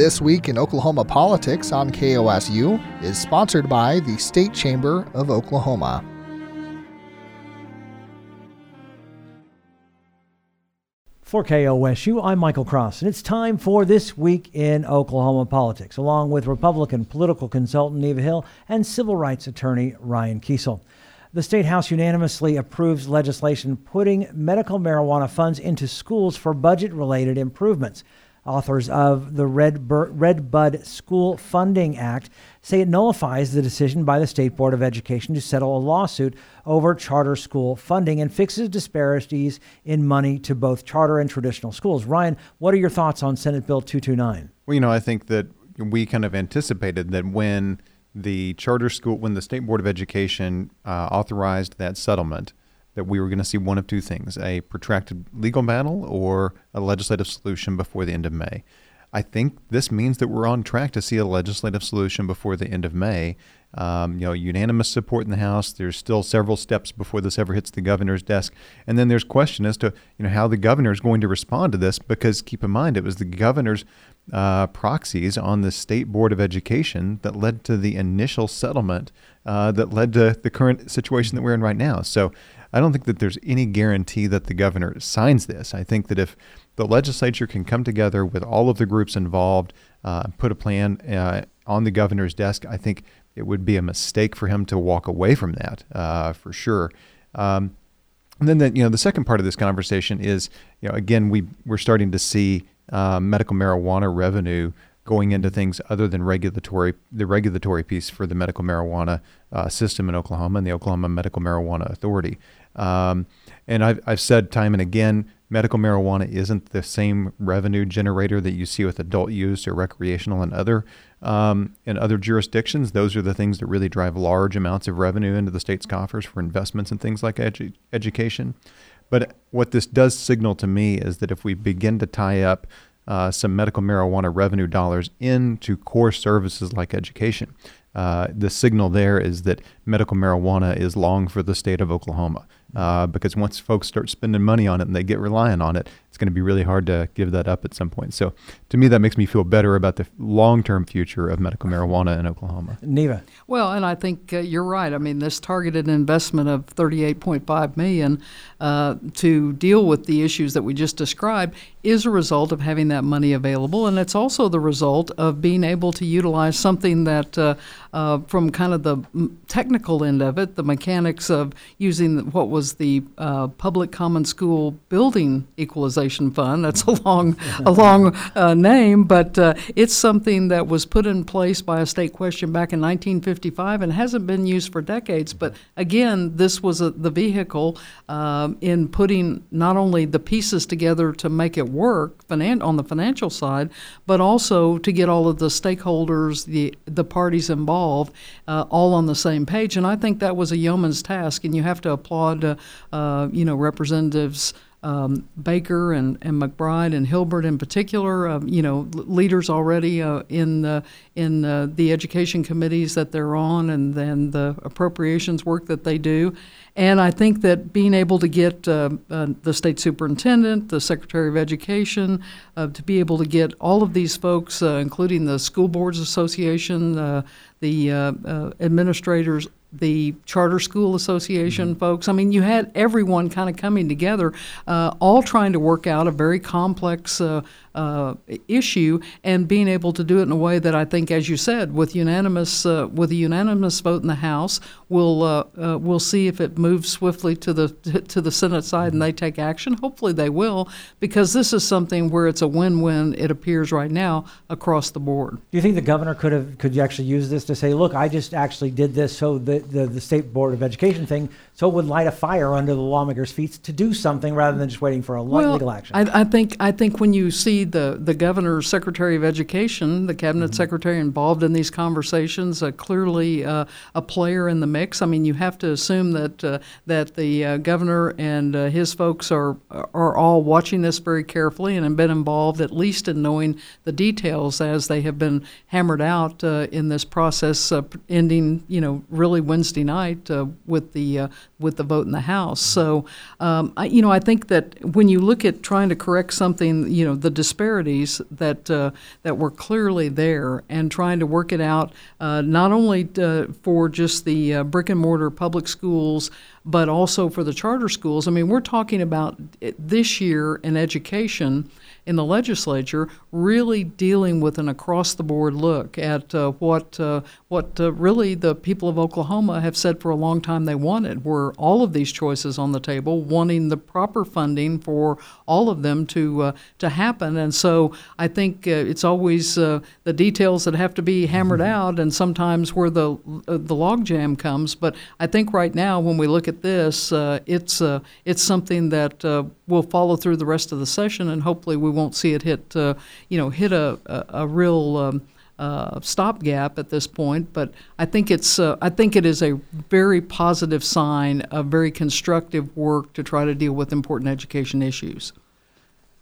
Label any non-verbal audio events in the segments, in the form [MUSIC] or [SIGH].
This Week in Oklahoma Politics on KOSU is sponsored by the State Chamber of Oklahoma. For KOSU, I'm Michael Cross, and it's time for This Week in Oklahoma Politics, along with Republican political consultant Neva Hill and civil rights attorney Ryan Kiesel. The State House unanimously approves legislation putting medical marijuana funds into schools for budget related improvements. Authors of the Red, Bur- Red Bud School Funding Act say it nullifies the decision by the State Board of Education to settle a lawsuit over charter school funding and fixes disparities in money to both charter and traditional schools. Ryan, what are your thoughts on Senate Bill 229? Well, you know, I think that we kind of anticipated that when the charter school, when the State Board of Education uh, authorized that settlement, that we were going to see one of two things a protracted legal battle or a legislative solution before the end of May. I think this means that we're on track to see a legislative solution before the end of May. Um, you know, unanimous support in the House. There's still several steps before this ever hits the governor's desk, and then there's question as to you know how the governor is going to respond to this. Because keep in mind, it was the governor's uh, proxies on the state board of education that led to the initial settlement uh, that led to the current situation that we're in right now. So I don't think that there's any guarantee that the governor signs this. I think that if the legislature can come together with all of the groups involved, uh, put a plan uh, on the governor's desk, I think it would be a mistake for him to walk away from that uh, for sure. Um, and then the, you know the second part of this conversation is you know again we we're starting to see uh, medical marijuana revenue going into things other than regulatory the regulatory piece for the medical marijuana uh, system in Oklahoma and the Oklahoma Medical Marijuana Authority. Um, and I've, I've said time and again, medical marijuana isn't the same revenue generator that you see with adult use or recreational and other um, in other jurisdictions. Those are the things that really drive large amounts of revenue into the state's coffers for investments and things like edu- education. But what this does signal to me is that if we begin to tie up uh, some medical marijuana revenue dollars into core services like education, uh, the signal there is that medical marijuana is long for the state of Oklahoma uh, because once folks start spending money on it and they get reliant on it, it's going to be really hard to give that up at some point. So, to me, that makes me feel better about the long-term future of medical marijuana in Oklahoma. Neva. Well, and I think uh, you're right. I mean, this targeted investment of 38.5 million uh, to deal with the issues that we just described is a result of having that money available, and it's also the result of being able to utilize something that, uh, uh from kind of the technical end of it, the mechanics of using what was was the uh, Public Common School Building Equalization Fund. That's a long, a long uh, name, but uh, it's something that was put in place by a state question back in 1955 and hasn't been used for decades. But again, this was a, the vehicle um, in putting not only the pieces together to make it work finan- on the financial side, but also to get all of the stakeholders, the the parties involved, uh, all on the same page. And I think that was a yeoman's task, and you have to applaud uh, you know, Representatives um, Baker and, and McBride and Hilbert in particular, uh, you know, leaders already uh, in the in uh, the education committees that they're on, and then the appropriations work that they do. And I think that being able to get uh, uh, the state superintendent, the secretary of education, to be able to get all of these folks, including the school boards association, the administrators, the Charter School Association mm-hmm. folks. I mean, you had everyone kind of coming together, uh, all trying to work out a very complex uh, uh, issue and being able to do it in a way that I think, as you said, with unanimous uh, with a unanimous vote in the House, we'll uh, uh, we'll see if it moves swiftly to the [LAUGHS] to the Senate side and they take action. Hopefully, they will, because this is something where it's a win-win. It appears right now across the board. Do you think the governor could have could actually use this to say, look, I just actually did this so the the, the state board of education thing so it would light a fire under the lawmakers' feet to do something rather than just waiting for a well, legal action. I, I, think I think when you see the the governor's secretary of education, the cabinet mm-hmm. secretary involved in these conversations, uh, clearly uh, a player in the mix. I mean, you have to assume that uh, that the uh, governor and uh, his folks are are all watching this very carefully and have been involved at least in knowing the details as they have been hammered out uh, in this process, uh, ending you know really Wednesday night uh, with the with the vote in the House. So, um, I, you know, I think that when you look at trying to correct something, you know, the disparities that uh, that were clearly there, and trying to work it out uh, not only uh, for just the brick and mortar public schools, but also for the charter schools. I mean, we're talking about eh, this year in education in the legislature really dealing with an across the board look at uh, what uh, what uh, really the people of Oklahoma have said for a long time they wanted. Were all of these choices on the table wanting the proper funding for all of them to uh, to happen. And so I think uh, it's always uh, the details that have to be hammered mm-hmm. out and sometimes where the the logjam comes. But I think right now when we look at this it's it's something that will follow through the rest of the session and hopefully we won't see it hit, uh, you know, hit a, a, a real um, uh, stopgap at this point. But I think it's, uh, I think it is a very positive sign of very constructive work to try to deal with important education issues.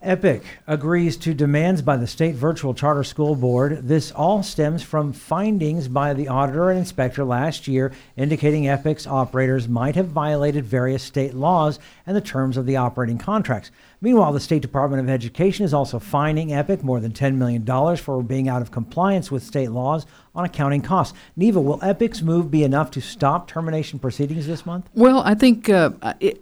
EPIC agrees to demands by the State Virtual Charter School Board. This all stems from findings by the auditor and inspector last year indicating EPIC's operators might have violated various state laws and the terms of the operating contracts. Meanwhile, the State Department of Education is also fining EPIC more than $10 million for being out of compliance with state laws on accounting costs. Neva, will EPIC's move be enough to stop termination proceedings this month? Well, I think uh,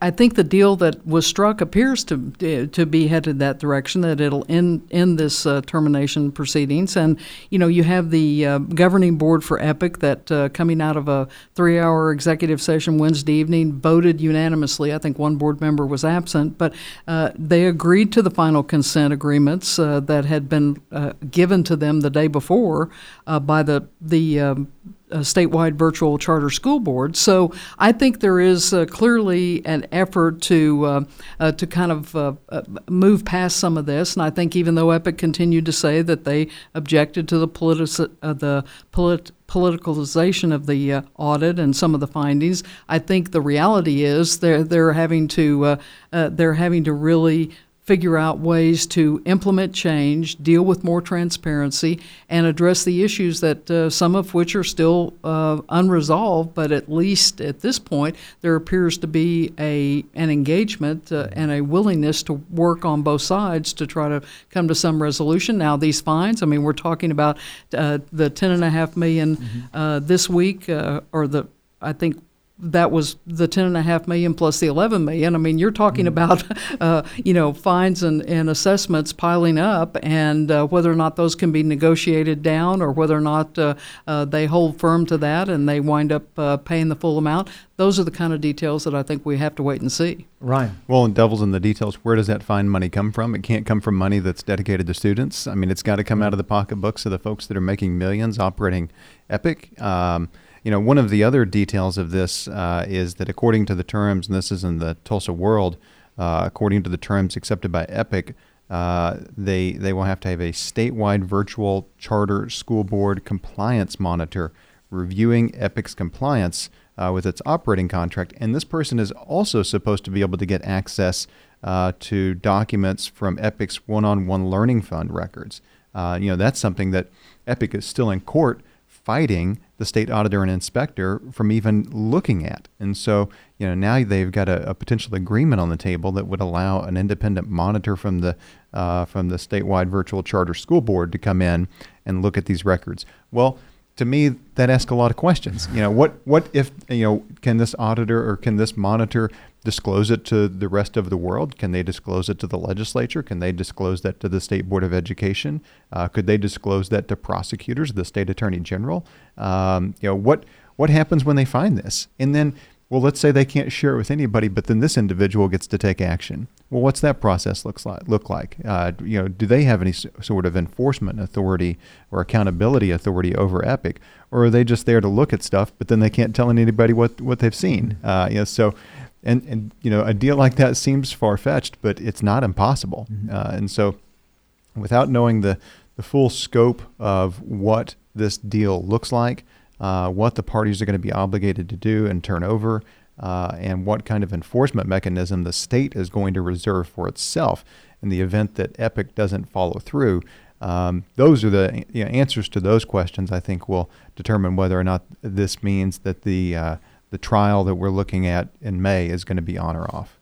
I think the deal that was struck appears to to be headed that direction. That it'll end end this uh, termination proceedings, and you know you have the uh, governing board for EPIC that uh, coming out of a three hour executive session Wednesday evening voted unanimously. I think one board member was absent, but uh, they agreed to the final consent agreements uh, that had been uh, given to them the day before uh, by the the um, uh, statewide virtual charter school board. So I think there is uh, clearly an effort to uh, uh to kind of uh, uh, move past some of this. And I think even though Epic continued to say that they objected to the politi- the polit- politicalization of the audit and some of the findings, I think the reality is they're they're having to they're having to really figure out ways to implement change, deal with more transparency, and address the issues that uh, some of which are still uh, unresolved. But at least at this point, there appears to be a an engagement uh, and a willingness to work on both sides to try to come to some resolution. Now, these fines. I mean, we're talking about uh, the ten and a half million, mm-hmm. Uh, this week, uh, or the I think that was the ten and a half million plus the eleven million. I mean, you're talking mm-hmm. about [LAUGHS] uh, you know fines and, and assessments piling up, and uh, whether or not those can be negotiated down, or whether or not uh, uh they hold firm to that and they wind up uh, paying the full amount. Those are the kind of details that I think we have to wait and see. Right. Well, and devil's in the details. Where does that fine money come from? It can't come from money that's dedicated to students. I mean, it's got to come out of the pocketbooks of the folks that are making millions operating Epic. Um, you know, one of the other details of this uh, is that according to the terms, and this is in the Tulsa World, uh, according to the terms accepted by EPIC, uh, they they will have to have a statewide virtual charter school board compliance monitor reviewing EPIC's compliance uh, with its operating contract, and this person is also supposed to be able to get access uh, to documents from EPIC's one-on-one learning fund records. Uh, you know, that's something that EPIC is still in court fighting the state auditor and inspector from even looking at. And so, you know, now they've got a, a potential agreement on the table that would allow an independent monitor from the uh, from the statewide virtual charter school board to come in and look at these records. Well, to me, that asks a lot of questions. You know, what what if you know can this auditor or can this monitor disclose it to the rest of the world? Can they disclose it to the legislature? Can they disclose that to the State Board of Education? Uh, could they disclose that to prosecutors, the state attorney general? Um, you know, what what happens when they find this? And then, well, let's say they can't share it with anybody, but then this individual gets to take action. Well, what's that process looks like? Look like? Uh, you know, do they have any sort of enforcement authority or accountability authority over Epic, or are they just there to look at stuff, but then they can't tell anybody what what they've seen? Uh, you know, so and and you know a deal like that seems far fetched, but it's not impossible. Mm-hmm. Uh, and so, without knowing the the full scope of what this deal looks like, uh, what the parties are going to be obligated to do and turn over, uh, and what kind of enforcement mechanism the state is going to reserve for itself in the event that EPIC doesn't follow through. Um, those are the you know, answers to those questions. I think will determine whether or not this means that the uh, the trial that we're looking at in May is going to be on or off.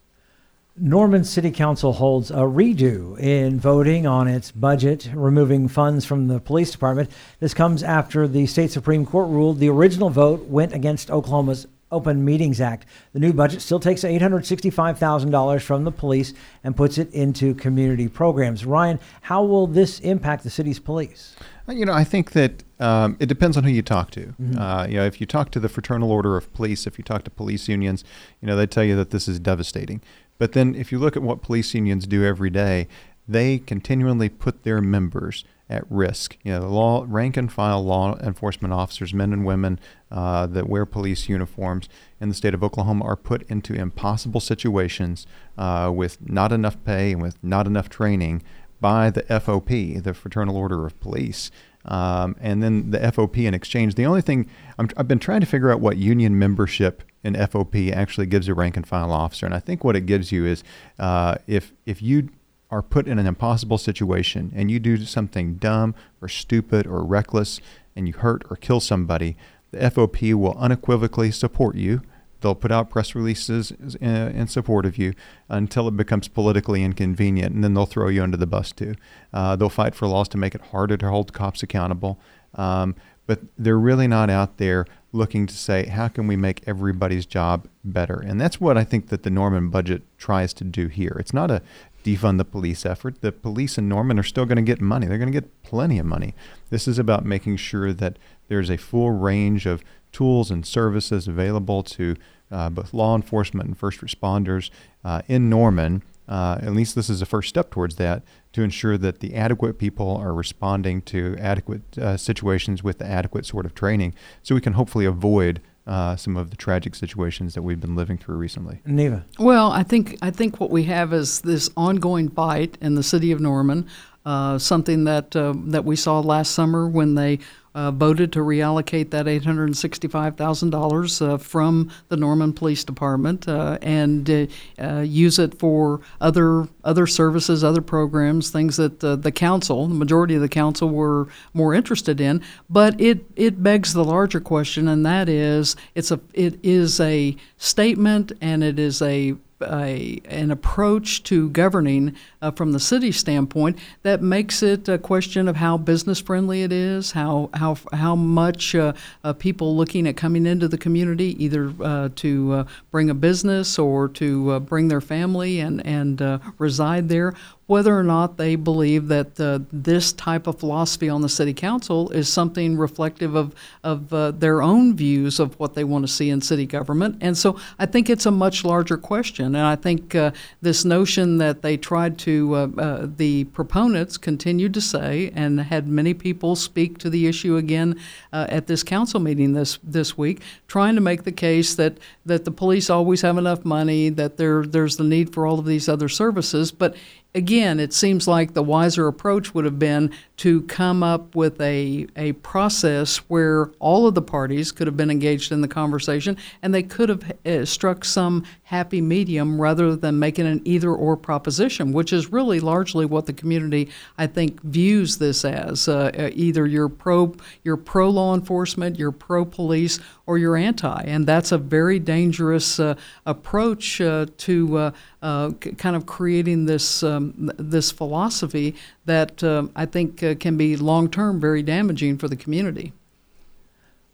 Norman City Council holds a redo in voting on its budget, removing funds from the police department. This comes after the state Supreme Court ruled the original vote went against Oklahoma's Open Meetings Act. The new budget still takes $865,000 from the police and puts it into community programs. Ryan, how will this impact the city's police? You know, I think that um, it depends on who you talk to. Mm-hmm. Uh, you know, if you talk to the Fraternal Order of Police, if you talk to police unions, you know, they tell you that this is devastating. But then if you look at what police unions do every day, they continually put their members at risk. You know, the law, rank and file law enforcement officers, men and women uh, that wear police uniforms in the state of Oklahoma, are put into impossible situations uh, with not enough pay and with not enough training by the FOP, the Fraternal Order of Police. Um, and then the FOP in exchange. The only thing i have been trying to figure out what union membership in FOP actually gives a rank and file officer, and I think what it gives you is uh, if if you are put in an impossible situation and you do something dumb or stupid or reckless and you hurt or kill somebody, the FOP will unequivocally support you. They'll put out press releases in, support of you until it becomes politically inconvenient, and then they'll throw you under the bus too. Uh, they'll fight for laws to make it harder to hold cops accountable. Um, but they're really not out there looking to say how can we make everybody's job better? And that's what i think that the norman budget tries to do here. It's not a defund the police effort. The police in norman are still going to get money. They're going to get plenty of money. This is about making sure that there's a full range of tools and services available to uh, both law enforcement and first responders uh, in norman uh, at least this is a first step towards that to ensure that the adequate people are responding to adequate uh, situations with the adequate sort of training so we can hopefully avoid uh, some of the tragic situations that we've been living through recently. Neva. Well, I think I think what we have is this ongoing fight in the city of Norman, uh, something that uh, that we saw last summer when they uh, voted to reallocate that $865,000 uh, from the Norman Police Department uh, and use it for other other services, other programs, things that the council, the majority of the council, were more interested in. But it it begs the larger question, and that is it's a it is a statement and it is a a, an approach to governing uh, from the city standpoint that makes it a question of how business friendly it is, how how how much uh, uh, people looking at coming into the community either uh, to uh, bring a business or to uh, bring their family and and reside there whether or not they believe that this type of philosophy on the city council is something reflective of, of their own views of what they want to see in city government. And so I think it's a much larger question. And I think uh, this notion that they tried to, uh, uh, the proponents continued to say, and had many people speak to the issue again uh, at this council meeting this, this week, trying to make the case that, that the police always have enough money, that there, there's the need for all of these other services. But again, it seems like the wiser approach would have been to come up with a, a process where all of the parties could have been engaged in the conversation and they could have uh, struck some happy medium rather than making an either or proposition, which is really largely what the community, I think, views this as. Uh, uh either you're pro, you're pro law enforcement, you're pro police, or you're anti. And that's a very dangerous uh, approach uh, to uh, uh, kind of creating this, um, this philosophy that um, I think uh, can be long term very damaging for the community.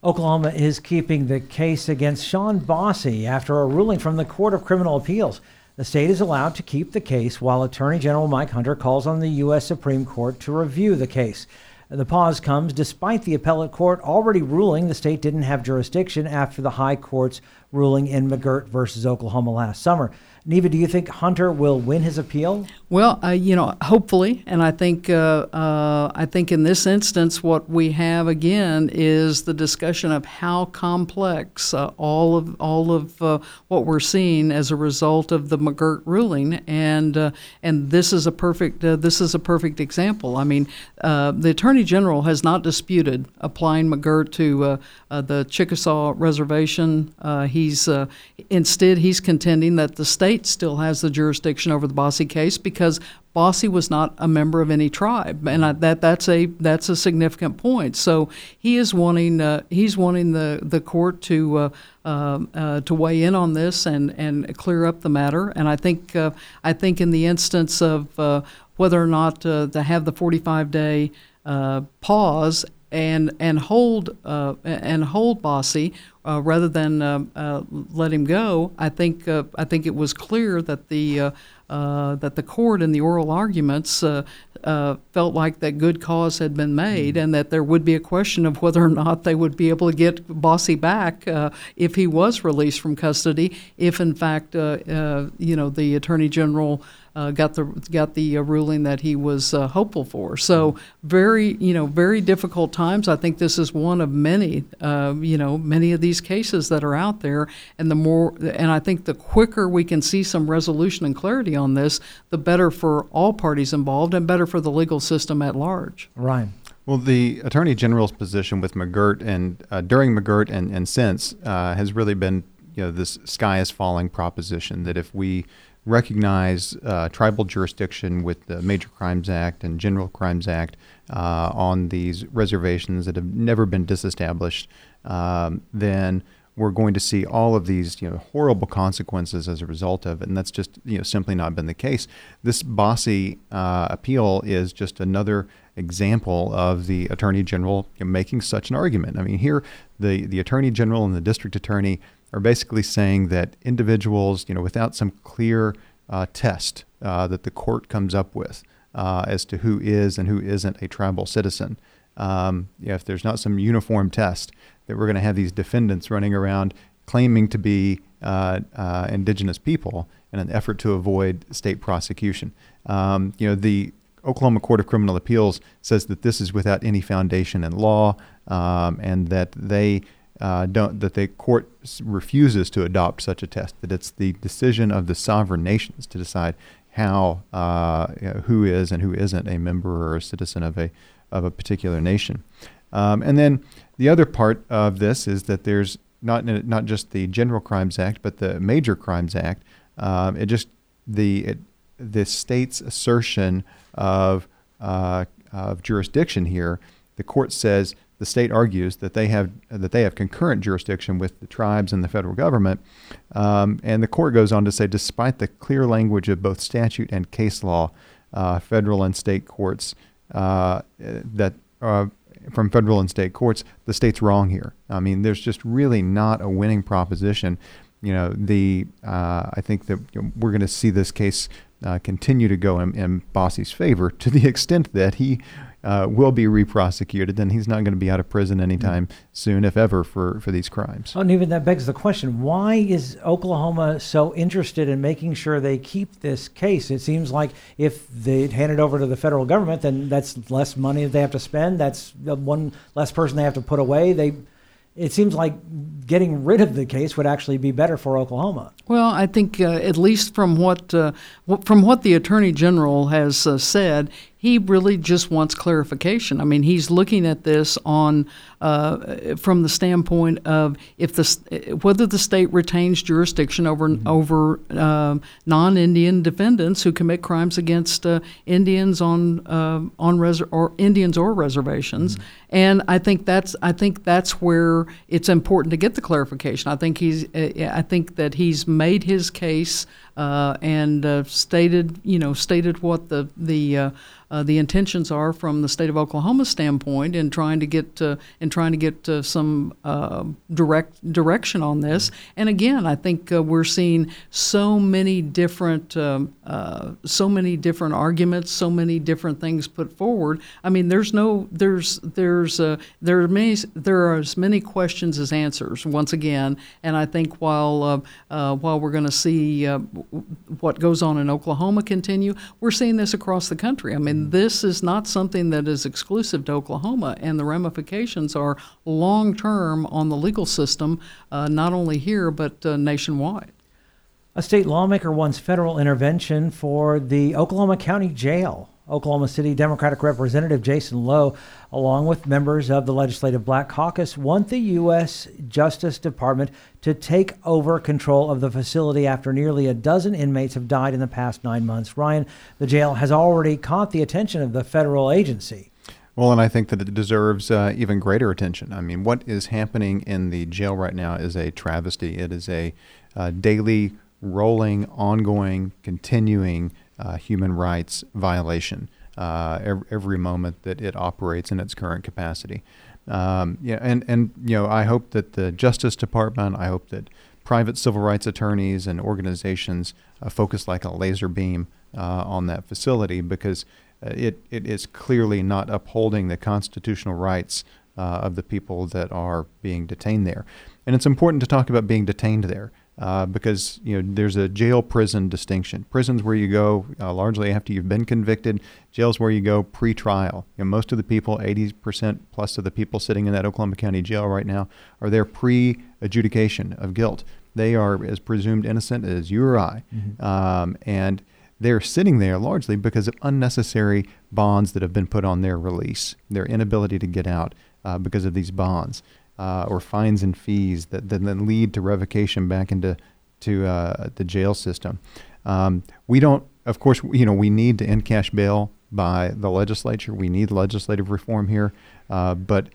Oklahoma is keeping the case against Sean Bosse after a ruling from the Court of Criminal Appeals. The state is allowed to keep the case while Attorney General Mike Hunter calls on the U.S. Supreme Court to review the case. The pause comes despite the appellate court already ruling the state didn't have jurisdiction after the high court's ruling in McGirt versus Oklahoma last summer. Neva, do you think Hunter will win his appeal? Well, uh, you know, hopefully, and I think uh, uh, I think in this instance, what we have again is the discussion of how complex uh, all of all of uh, what we're seeing as a result of the McGirt ruling, and uh, and this is a perfect this is a perfect example. I mean, the Attorney General has not disputed applying McGirt to the Chickasaw Reservation. he's instead he's contending that the state state still has the jurisdiction over the Bosse case because Bosse was not a member of any tribe, and I, that that's a that's a significant point. So he is wanting uh, he's wanting the the court to uh, um, uh, to weigh in on this and and clear up the matter. And I think uh, I think in the instance of uh, whether or not uh, to have the 45 day pause and and hold uh, and hold Bosse uh, rather than uh, uh let him go. I think uh, I think it was clear that the uh, that the court in the oral arguments felt like that good cause had been made, mm-hmm. and that there would be a question of whether or not they would be able to get Bosse back if he was released from custody. If in fact, you know, the attorney general uh, got the got the uh, ruling that he was uh, hopeful for. So very you know very difficult times. I think this is one of many uh, you know many of these cases that are out there. And the more and I think the quicker we can see some resolution and clarity on this, the better for all parties involved and better for the legal system at large. Ryan. Well, the Attorney General's position with McGirt and uh, during McGirt and, and since uh, has really been, you know, this sky is falling proposition that if we recognize uh, tribal jurisdiction with the Major Crimes Act and General Crimes Act uh, on these reservations that have never been disestablished, um, then we're going to see all of these you know horrible consequences as a result of and that's just you know simply not been the case. This Bosse uh, appeal is just another example of the Attorney General making such an argument. I mean, here the the Attorney General and the District Attorney are basically saying that individuals, you know, without some clear uh, test uh, that the court comes up with uh, as to who is and who isn't a tribal citizen, um, if there's not some uniform test, that we're going to have these defendants running around claiming to be uh, uh, indigenous people in an effort to avoid state prosecution. Um, you know, the Oklahoma Court of Criminal Appeals says that this is without any foundation in law um, and that they uh, don't, that the court refuses to adopt such a test, that it's the decision of the sovereign nations to decide how uh, who is and who isn't a member or a citizen of a of a particular nation. Um, and then the other part of this is that there's not not just the General Crimes Act, but the Major Crimes Act. Um, it just the it, the state's assertion of uh, of jurisdiction here. The court says the state argues that they have that they have concurrent jurisdiction with the tribes and the federal government, um, and the court goes on to say, despite the clear language of both statute and case law, uh, federal and state courts uh, that uh, from federal and state courts, the state's wrong here. I mean, there's just really not a winning proposition. You know, the uh, I think that you know, we're going to see this case uh, continue to go in, in Bosse's favor to the [LAUGHS] extent that he uh, will be re-prosecuted, then he's not going to be out of prison anytime mm-hmm. soon, if ever, for, for these crimes. Oh, and even that begs the question why is Oklahoma so interested in making sure they keep this case? It seems like if they hand it over to the federal government, then that's less money that they have to spend. That's one less person they have to put away. They it seems like getting rid of the case would actually be better for Oklahoma. Well, I think uh, at least from what uh, from what the attorney general has uh, said, he really just wants clarification. I mean, he's looking at this on uh, from the standpoint of if the whether the state retains jurisdiction over mm-hmm. over uh, non-Indian defendants who commit crimes against uh, Indians on uh, on res- or Indians or reservations. Mm-hmm. And I think that's I think that's where it's important to get the clarification. I think he's uh, I think that he's made his case uh, and uh, stated, you know, stated what the the uh, uh, the intentions are from the state of Oklahoma standpoint in trying to get uh, in trying to get some direct direction on this. And again, I think we're seeing so many different um, so many different arguments, so many different things put forward. I mean, there's no there's there's there are many there are as many questions as answers once again. And I think while while we're going to see what goes on in Oklahoma continue, we're seeing this across the country. I mean, this is not something that is exclusive to Oklahoma, and the ramifications are long term on the legal system, uh, not only here but uh, nationwide. A state lawmaker wants federal intervention for the Oklahoma County Jail. Oklahoma City Democratic Representative Jason Lowe, along with members of the Legislative Black Caucus, want the U.S. Justice Department to take over control of the facility after nearly a dozen inmates have died in the past nine months. Ryan, the jail has already caught the attention of the federal agency. Well, and I think that it deserves uh, even greater attention. I mean, what is happening in the jail right now is a travesty. It is a uh, daily, rolling, ongoing, continuing uh, human rights violation uh, every, every moment that it operates in its current capacity. Um, yeah, and, and you know, I hope that the Justice Department, I hope that private civil rights attorneys and organizations uh, focus like a laser beam uh, on that facility because it, it is clearly not upholding the constitutional rights uh, of the people that are being detained there. And it's important to talk about being detained there. Uh, because you know there's a jail prison distinction. Prisons where you go uh, largely after you've been convicted. Jails where you go pre-trial. You know, most of the people, 80% plus of the people sitting in that Oklahoma County jail right now, are there pre-adjudication of guilt. They are as presumed innocent as you or I, Mm-hmm. um, and they're sitting there largely because of unnecessary bonds that have been put on their release, their inability to get out uh, because of these bonds uh, or fines and fees that, that then lead to revocation back into to uh, the jail system. Um, we don't, of course, you know, we need to end cash bail by the legislature. We need legislative reform here, uh, but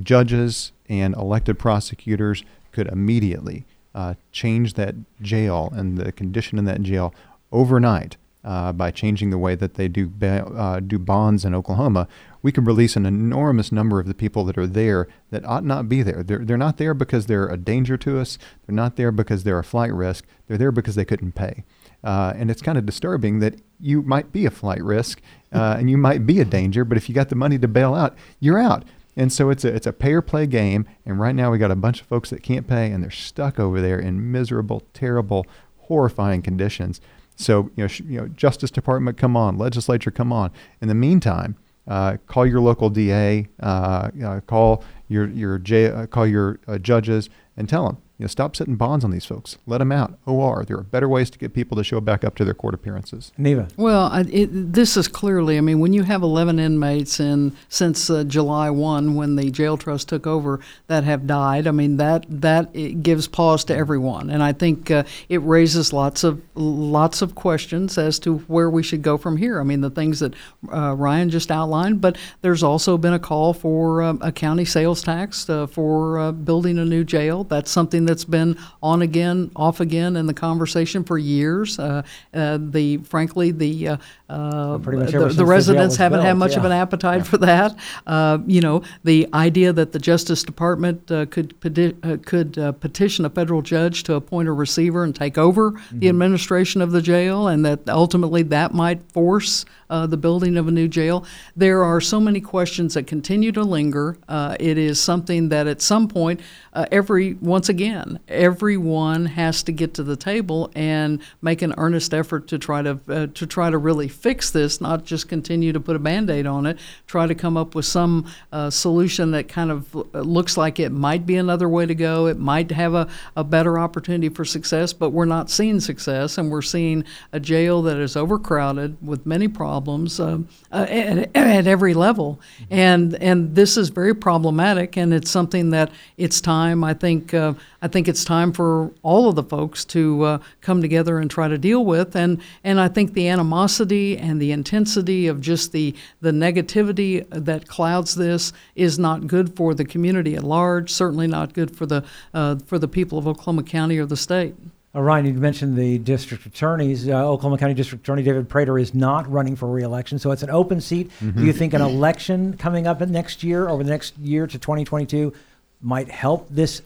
judges and elected prosecutors could immediately uh, change that jail and the condition in that jail overnight uh, by changing the way that they do ba- uh, do bonds in Oklahoma. We could release an enormous number of the people that are there that ought not be there. They're, they're not there because they're a danger to us. They're not there because they're a flight risk. They're there because they couldn't pay. Uh, and it's kind of disturbing that you might be a flight risk uh, and you might be a danger, but if you got the money to bail out, you're out. And so it's a it's a pay or play game. And right now we got a bunch of folks that can't pay and they're stuck over there in miserable, terrible, horrifying conditions. So you know, you know, Justice Department, come on, Legislature, come on. In the meantime, uh, call your local DA, uh, uh, call your your J, uh, call your uh, judges, and tell them, you know, stop setting bonds on these folks. Let them out. OR. There are better ways to get people to show back up to their court appearances. Neva. Well, I- it, this is clearly, I mean, when you have 11 inmates in since uh, July 1, when the jail trust took over, that have died, I mean, that that it gives pause to everyone, and I think uh, it raises lots of lots of questions as to where we should go from here. I mean, the things that uh, Ryan just outlined, but there's also been a call for um, a county sales tax uh, for uh, building a new jail. That's something that's been on again, off again in the conversation for years. Uh, uh, the frankly, the uh, uh, the, the since the jail residents haven't had built, much of an appetite for that. Uh, you know, the idea that the Justice Department uh, could peti- uh, could uh, petition a federal judge to appoint a receiver and take over Mm-hmm. the administration of the jail, and that ultimately that might force uh, the building of a new jail. There are so many questions that continue to linger. Uh, it is something that at some point, uh, every once again, everyone has to get to the table and make an earnest effort to try to uh, to try to really fix this, not just continue to put a band-aid on it. Try to come up with some uh, solution that kind of uh, looks like it might be another way to go. It might have a, a better opportunity for success, but we're not seeing success, and we're seeing a jail that is overcrowded with many problems um, uh, at, at every level, and and this is very problematic, and it's something that it's time. I think uh, I think it's time for all of the folks to uh, come together and try to deal with, and and I think the animosity and the intensity of just the the negativity that clouds this is not good for the community at large. Certainly not good for the uh, for the people of Oklahoma County or the state. Uh, Ryan, you mentioned the district attorneys. Uh, Oklahoma County District Attorney David Prater is not running for reelection, so it's an open seat. Do you think an election coming up in next year, over the next year to 2022, might help this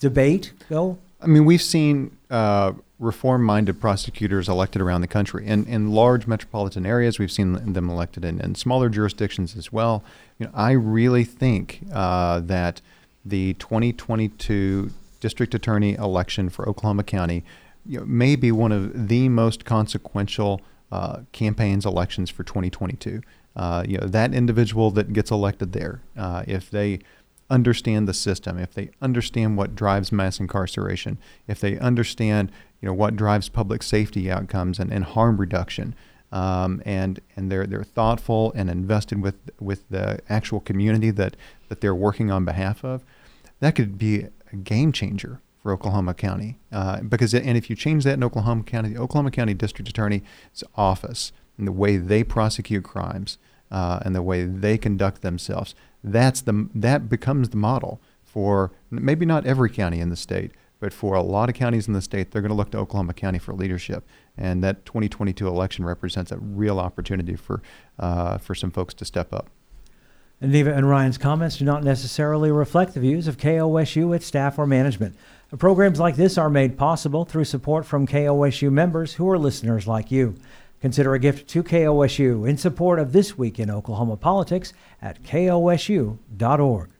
debate go? I mean, we've seen uh, reform-minded prosecutors elected around the country in, in large metropolitan areas. We've seen them elected in, in smaller jurisdictions as well. You know, I really think uh, that the 2022 district attorney election for Oklahoma County you know, may be one of the most consequential uh, campaigns elections for 2022. Uh, you know, that individual that gets elected there, uh, if they understand the system, if they understand what drives mass incarceration, if they understand you know what drives public safety outcomes and, and harm reduction, um, and and they're they're thoughtful and invested with with the actual community that that they're working on behalf of, that could be a game changer for Oklahoma County. Uh, because and if you change that in Oklahoma County, the Oklahoma County District Attorney's office and the way they prosecute crimes uh, and the way they conduct themselves, that's the that becomes the model for maybe not every county in the state, but for a lot of counties in the state, they're going to look to Oklahoma County for leadership. And that 2022 election represents a real opportunity for uh, for some folks to step up. Neva and Ryan's comments do not necessarily reflect the views of KOSU, its staff, or management. Programs like this are made possible through support from KOSU members who are listeners like you. Consider a gift to KOSU in support of This Week in Oklahoma Politics at kosu.org.